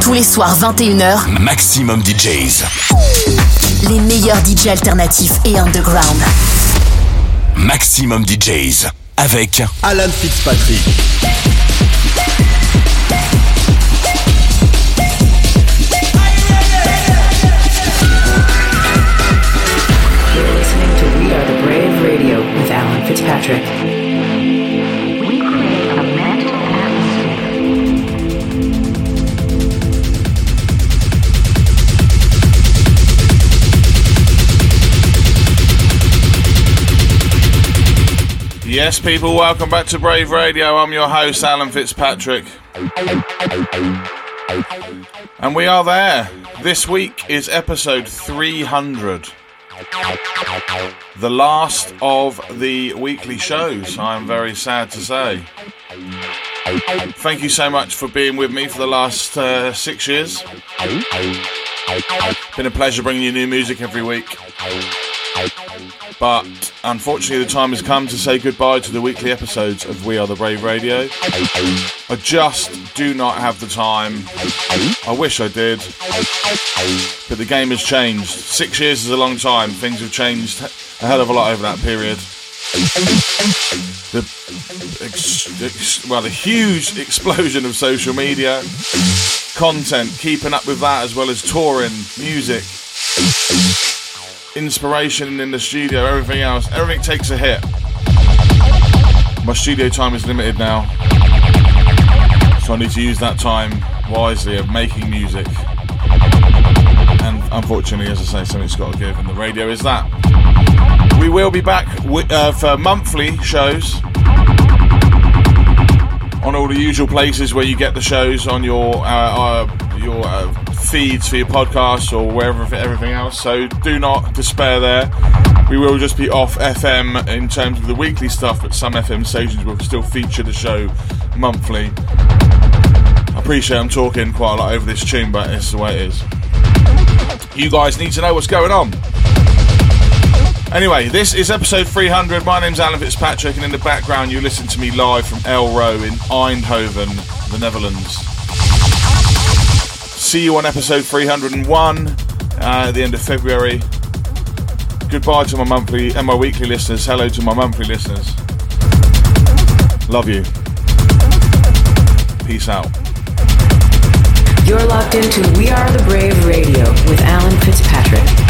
Tous les soirs 21h, Maximum DJs. Les meilleurs DJs alternatifs et underground. Maximum DJs avec Alan Fitzpatrick. You're listening to We Are the Brave Radio with Alan Fitzpatrick. Yes, people, welcome back to Brave Radio. I'm your host, Alan Fitzpatrick. And we are there. This week is episode 300. The last of the weekly shows, I'm very sad to say. Thank you so much for being with me for the last uh, six years. Been a pleasure bringing you new music every week. But unfortunately, the time has come to say goodbye to the weekly episodes of We Are the Brave Radio. I just do not have the time. I wish I did. But the game has changed. Six years is a long time. Things have changed a hell of a lot over that period. The ex- ex- well, the huge explosion of social media, content, keeping up with that as well as touring, music, inspiration in the studio, everything else, everything takes a hit. My studio time is limited now, so I need to use that time wisely of making music. And unfortunately, as I say, something's got to give, and the radio is that. We will be back uh, for monthly shows on all the usual places where you get the shows on your uh, uh, your uh, feeds for your podcast or wherever everything else. So do not despair there. We will just be off FM in terms of the weekly stuff, but some FM stations will still feature the show monthly. I appreciate I'm talking quite a lot over this tune, but it's the way it is. You guys need to know what's going on. Anyway, this is episode 300. My name's Alan Fitzpatrick, and in the background, you listen to me live from Elrow in Eindhoven, the Netherlands. See you on episode 301 uh, at the end of February. Goodbye to my monthly and my weekly listeners. Hello to my monthly listeners. Love you. Peace out. You're locked into We Are the Brave Radio with Alan Fitzpatrick.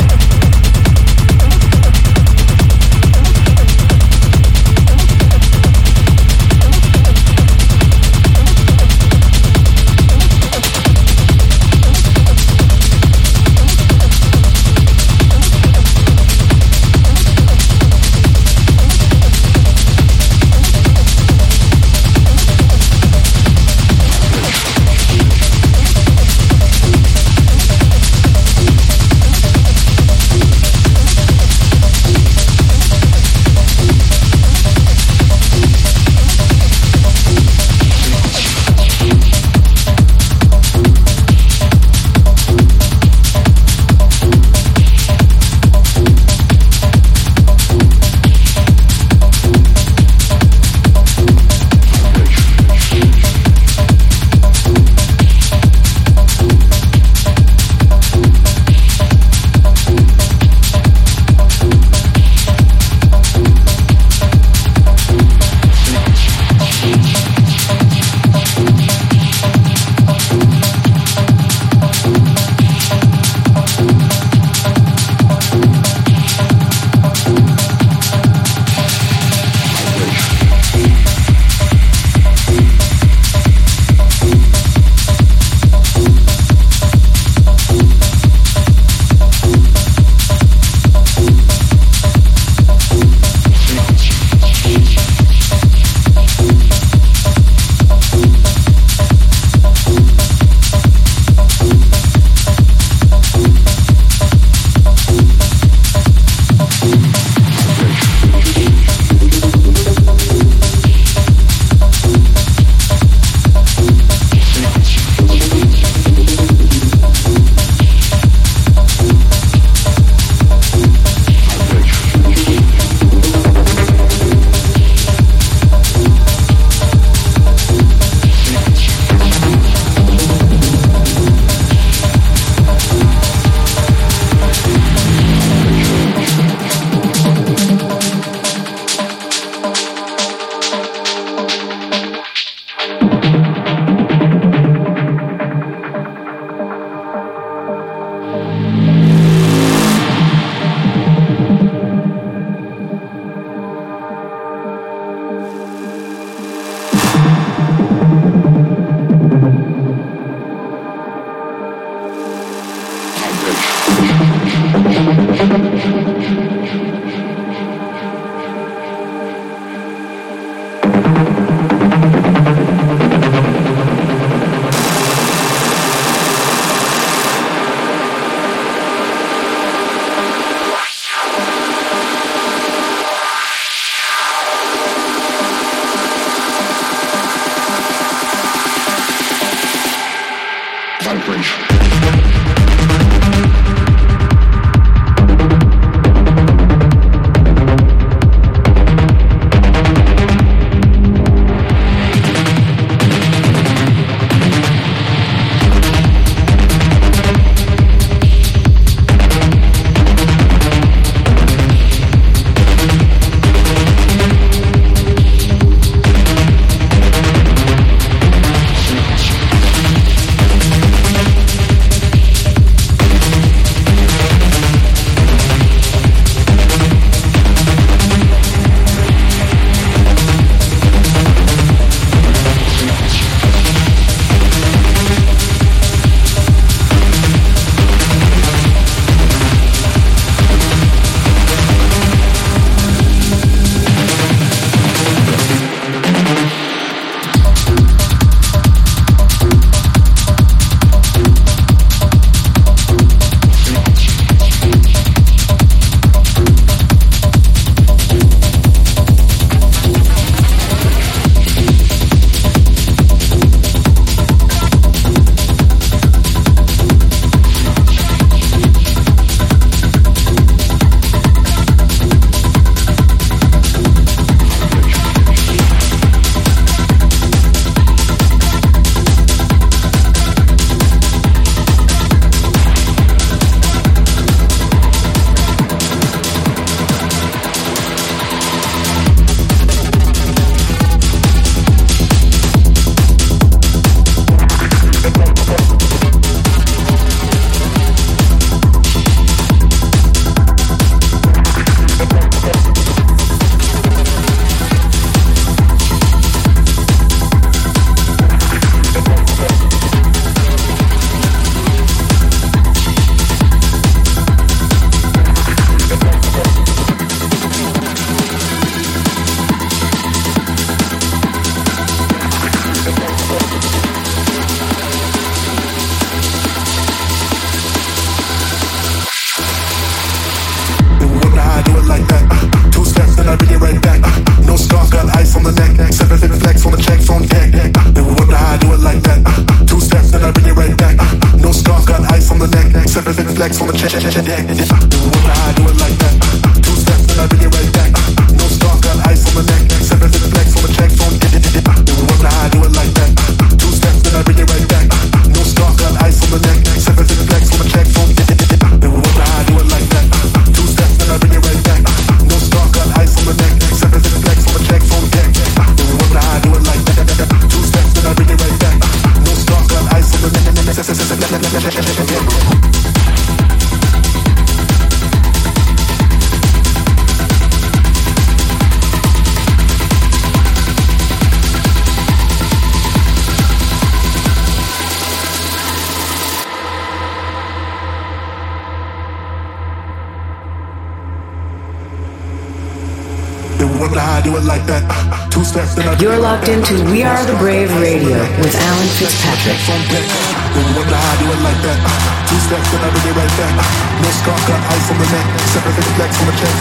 You're locked into We Are the Brave Radio with Alan Fitzpatrick. Wonder uh, how I do it like that. Uh, uh, two steps and I bring it right back. No got ice on the neck. Seven fifty flex on the check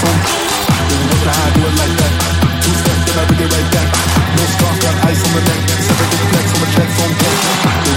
how I do it like that. Two steps and I bring it right back. No got ice on the neck. Seven fifty flex on the check phone.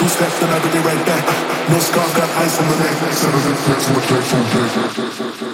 Two steps and I bring it right back. No scars, got ice on the neck. Seven fifty flex on the check phone.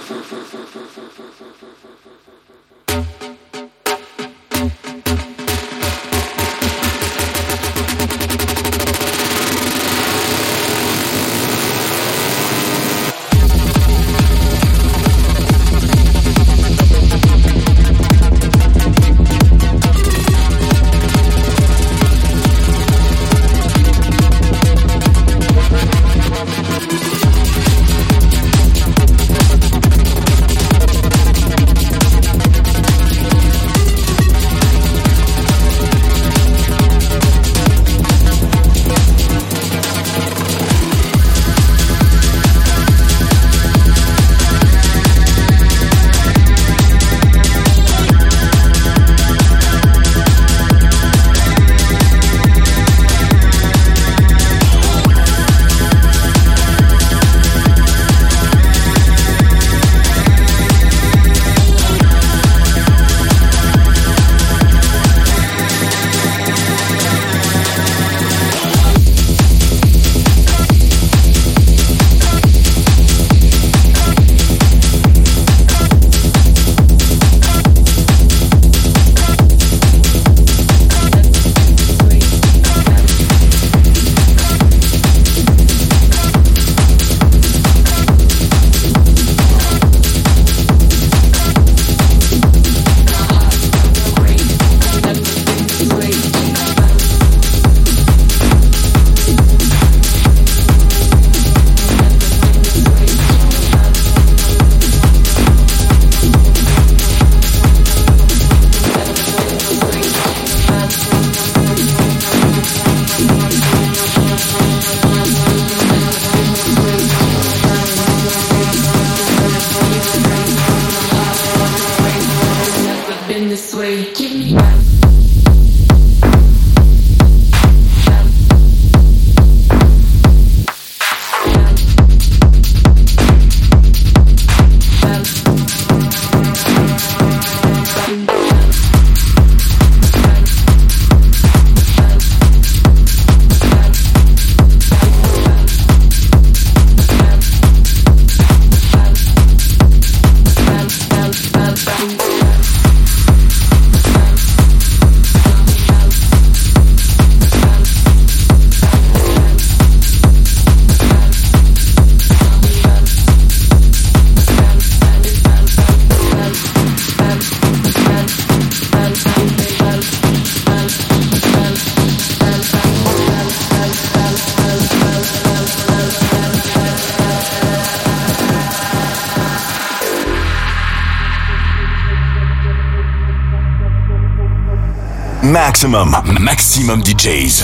Maximum, maximum DJs.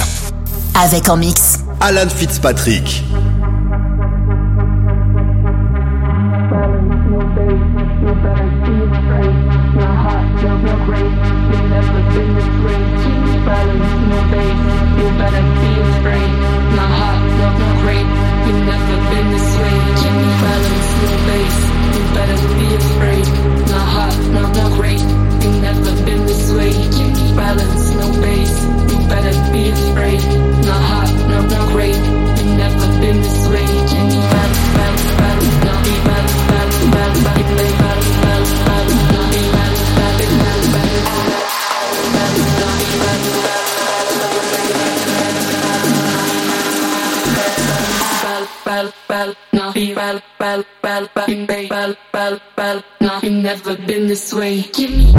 Avec en mix. Alan Fitzpatrick. Never been this way. Give me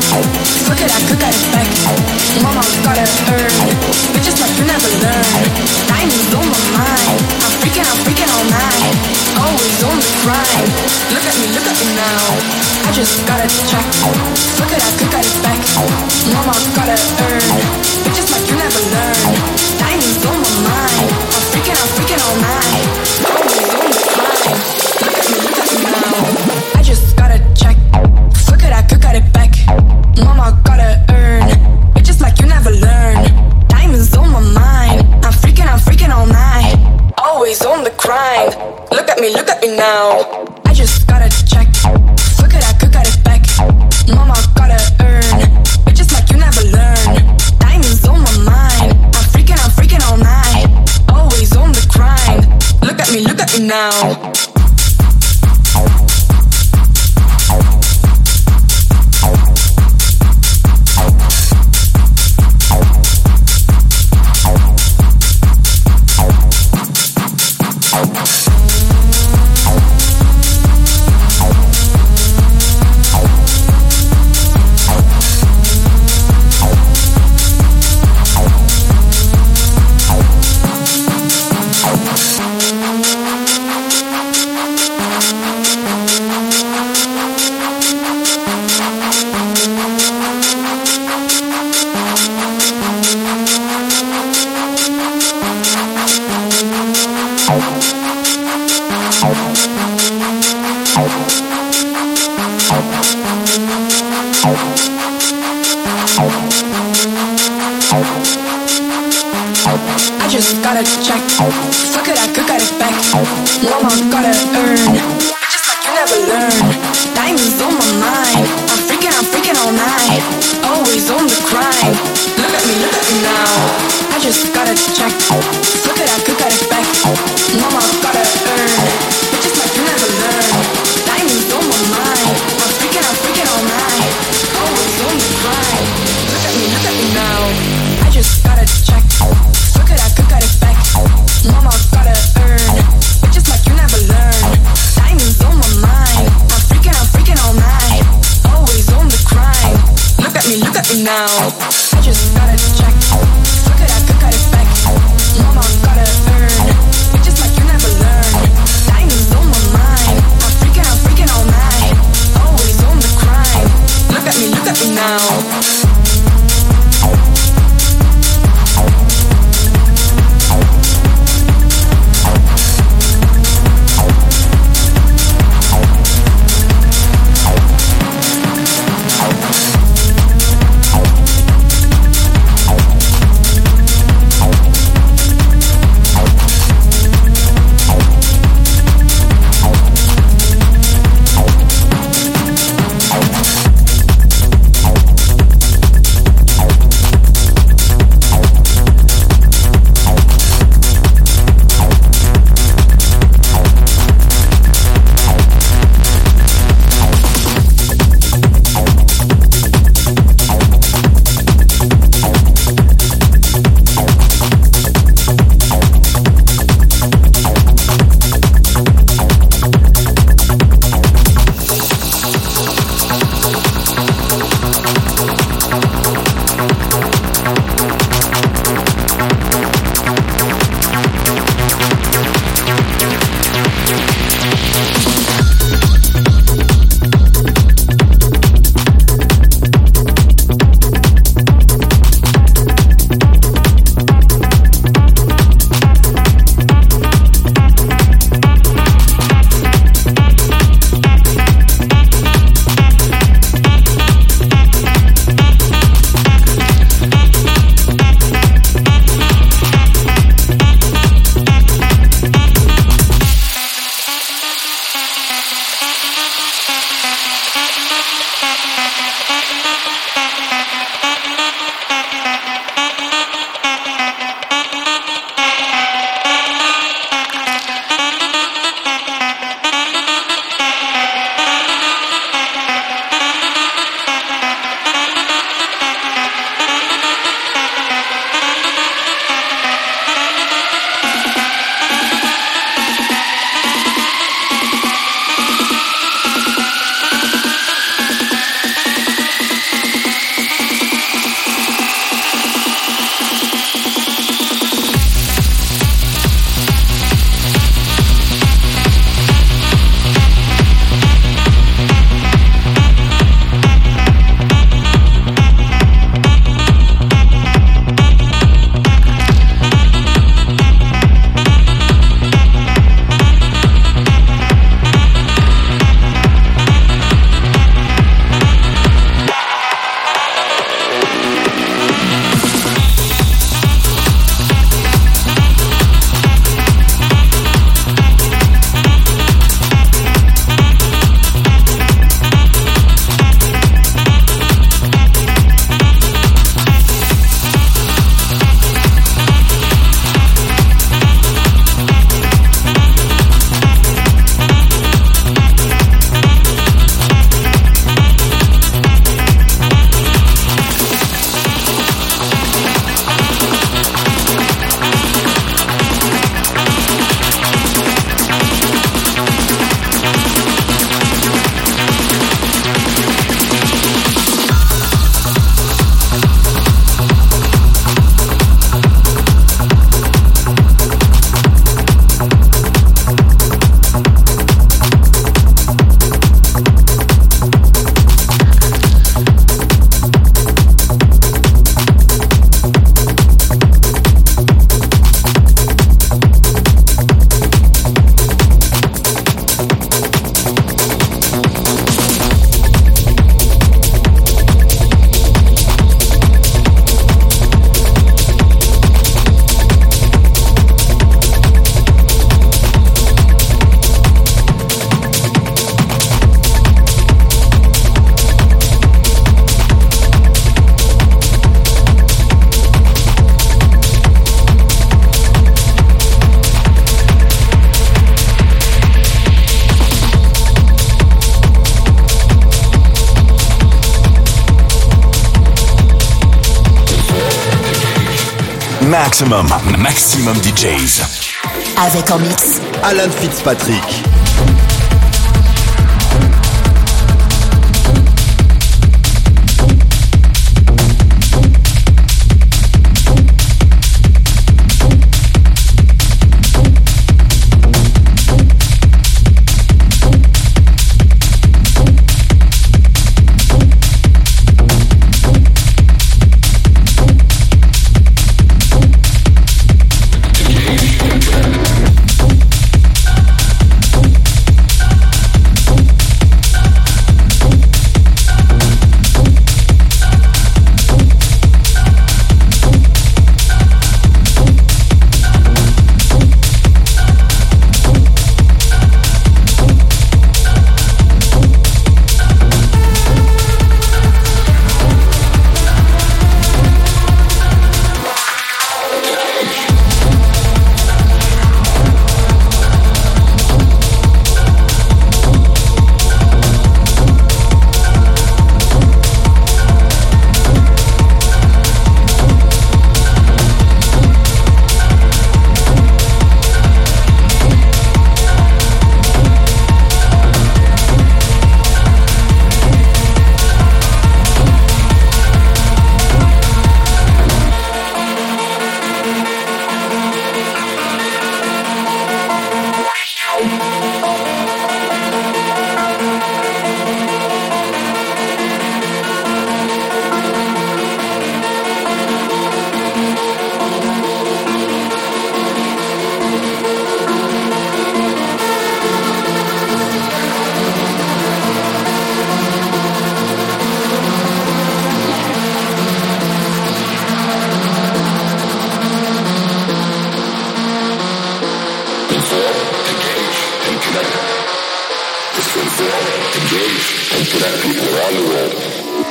Look at that, cook at it back. Mama gotta earn. Bitches like you never learn. Diamonds on my mind. I'm freaking, I'm freaking all night. Always on the grind. Look at me, look at me now. I just gotta check. Look at that, cook at it back. Mama gotta earn. Bitches like you never learn. Diamonds on my mind. I'm freaking, I'm freaking all night. Always on the grind. Look at me, look at me now. I just gotta check. Look at that, cook at it back. At me, look at me now. I just gotta check. Look at that, cook at it back. Mama gotta earn. Bitches like you never learn. Diamonds on my mind. I'm freaking, I'm freaking all night. Always on the grind. Look at me, look at me now. It, I could got it Maximum, maximum DJs. Avec en mix. Alan Fitzpatrick. Engage and connect people around the world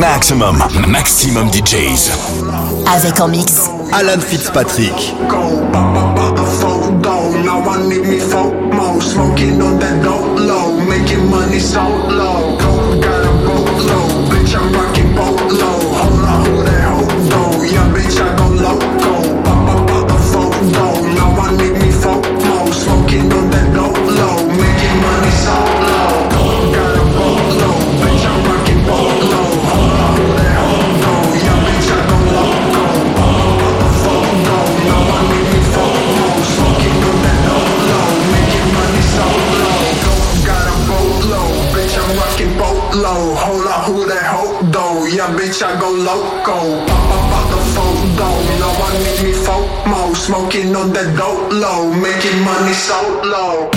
Maximum, maximum DJs. Avec en mix. Alan Fitzpatrick. Making money so low, got a boatload, bitch. I'm rocking boatload. loco. Pop, pop, pop the photo. No I need me folk FOMO. Smoking on that dope low. Making money so low.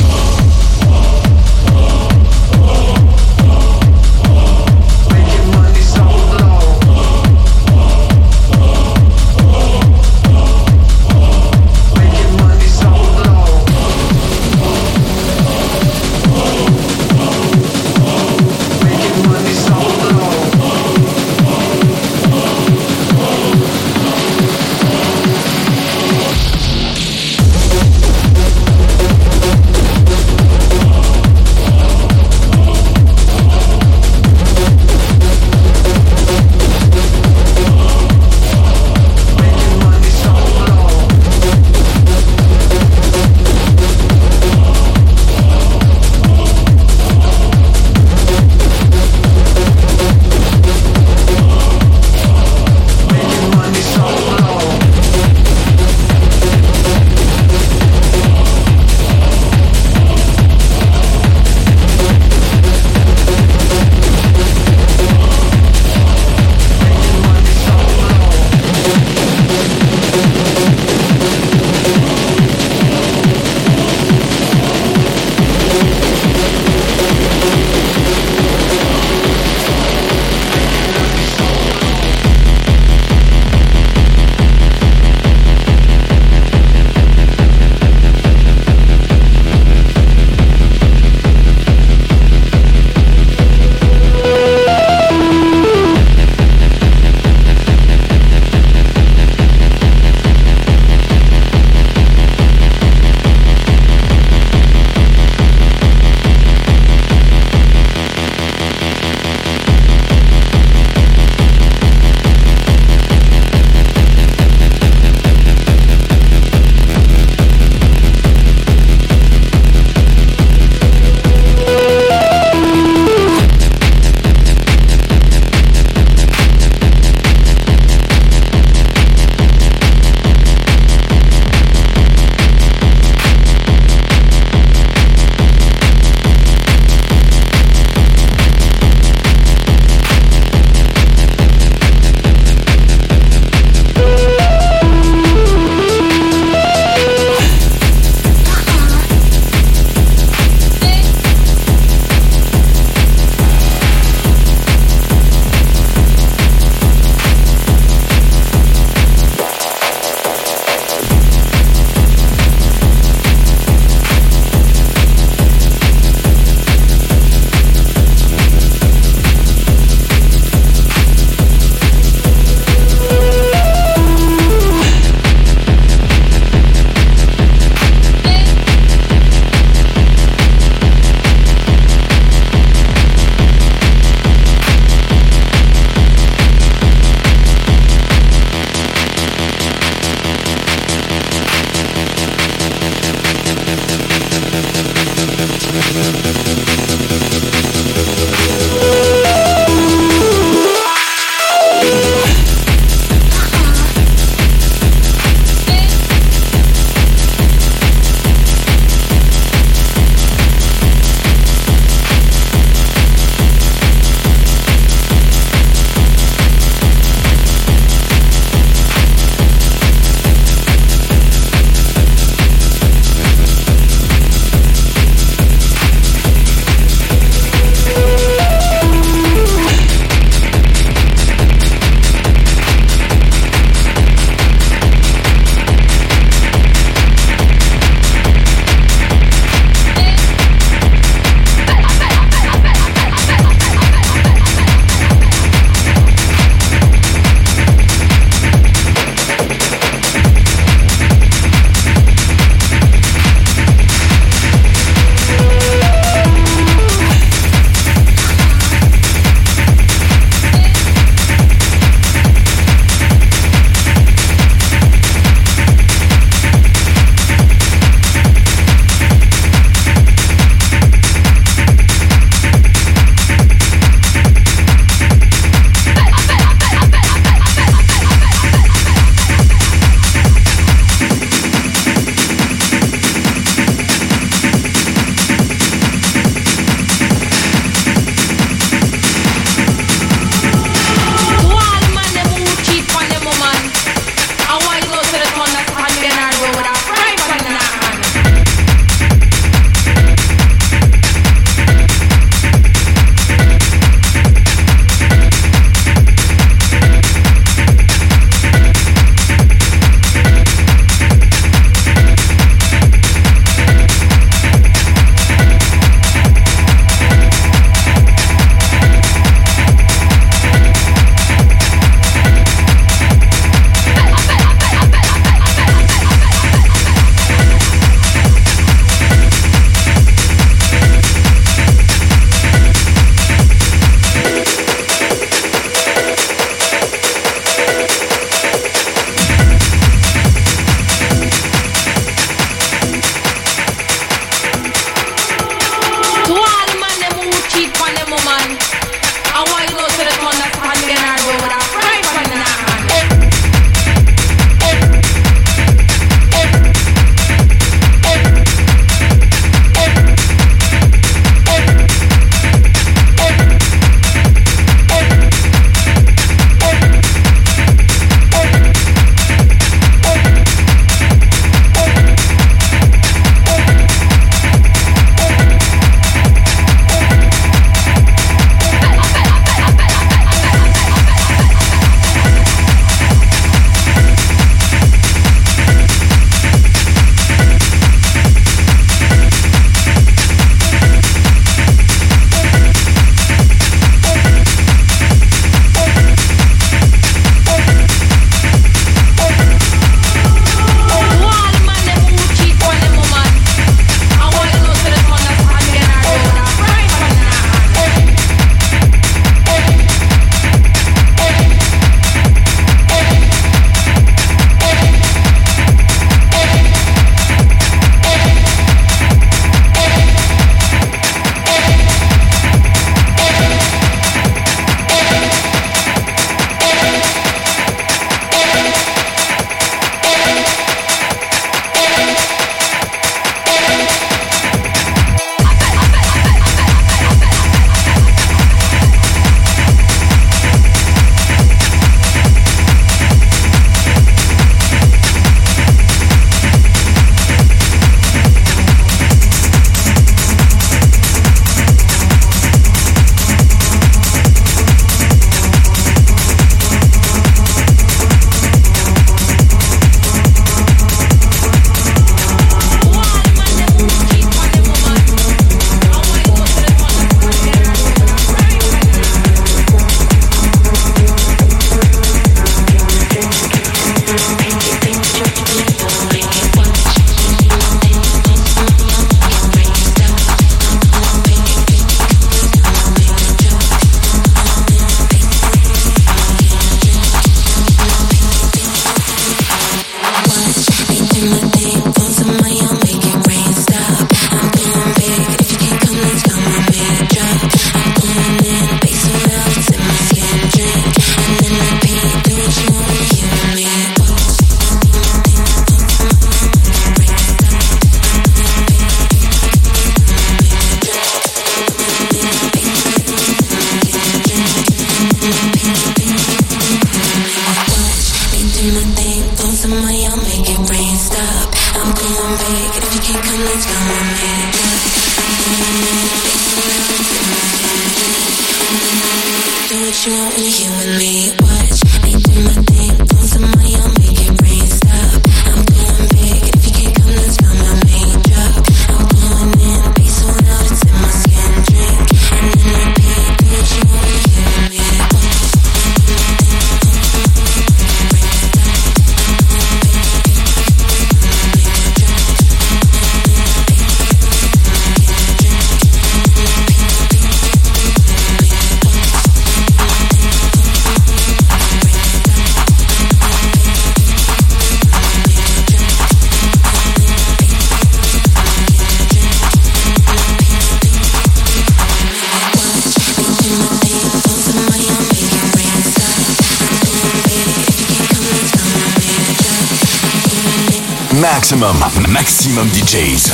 Maximum, maximum DJs.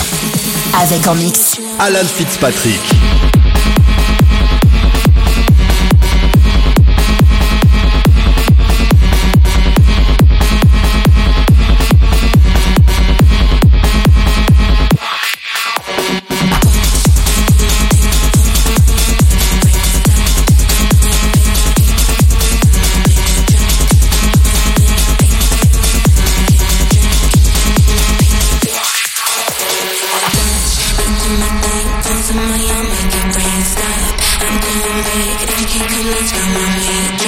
Avec en mix. Alan Fitzpatrick. Let's go, on get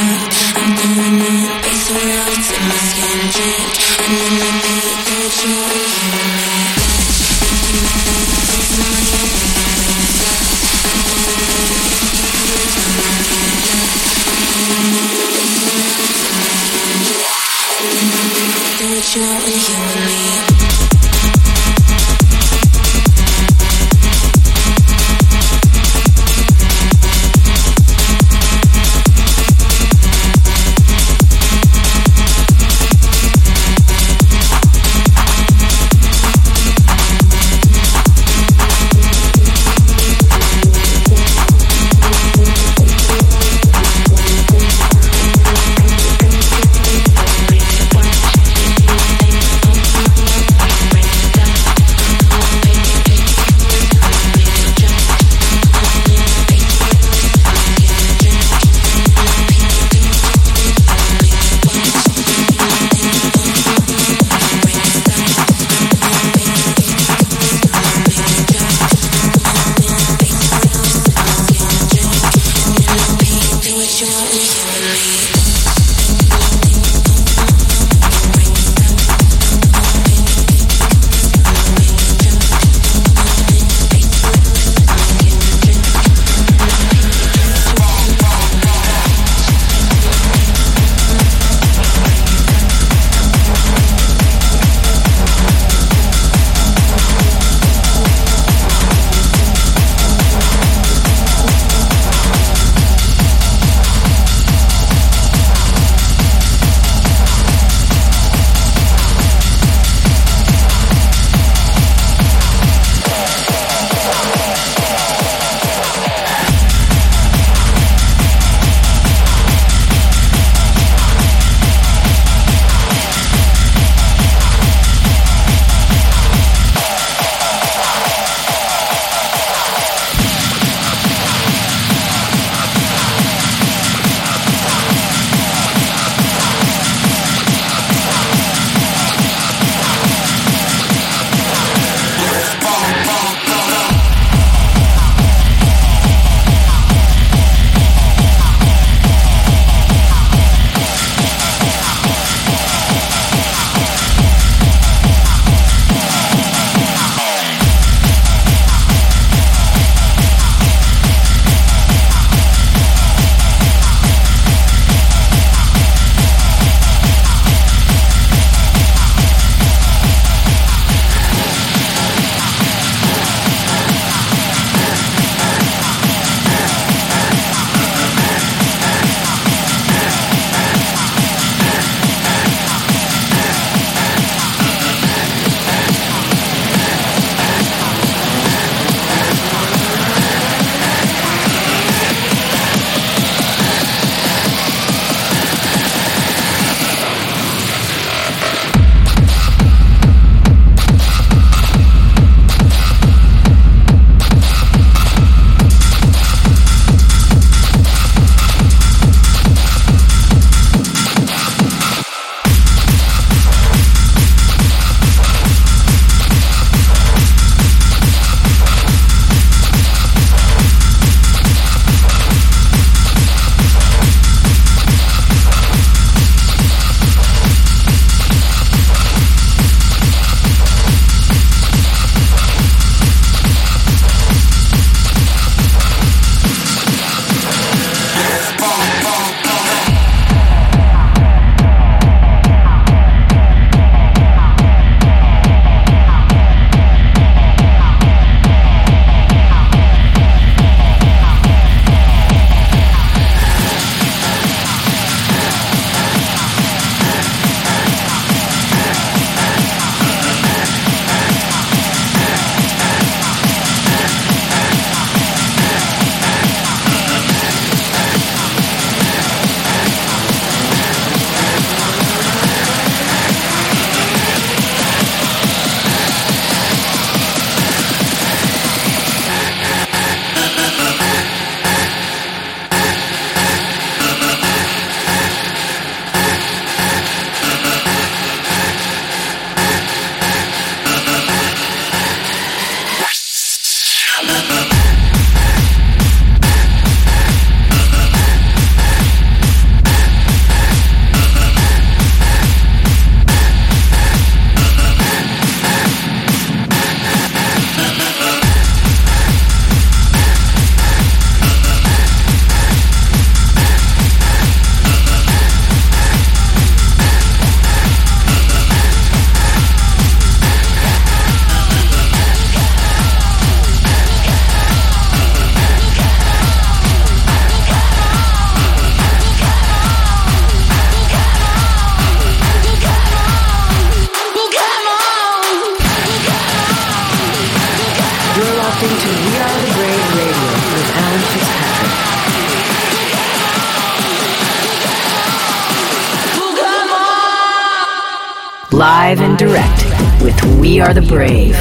live and direct with We Are the Brave.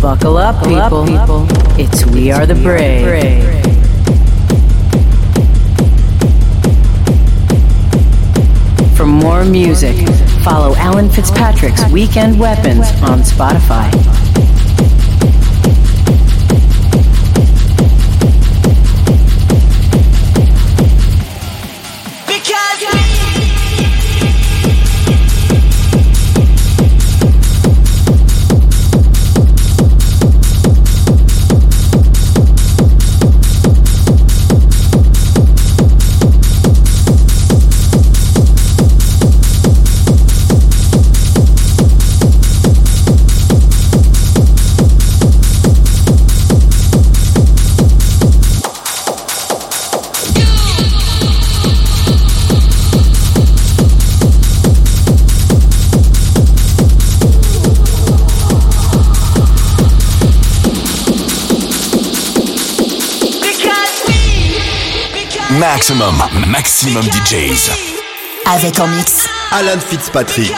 Buckle up, people. It's We Are the Brave. For more music, follow Alan Fitzpatrick's Weekend Weapons on Spotify. Maximum, maximum DJs. Avec en mix. Alan Fitzpatrick.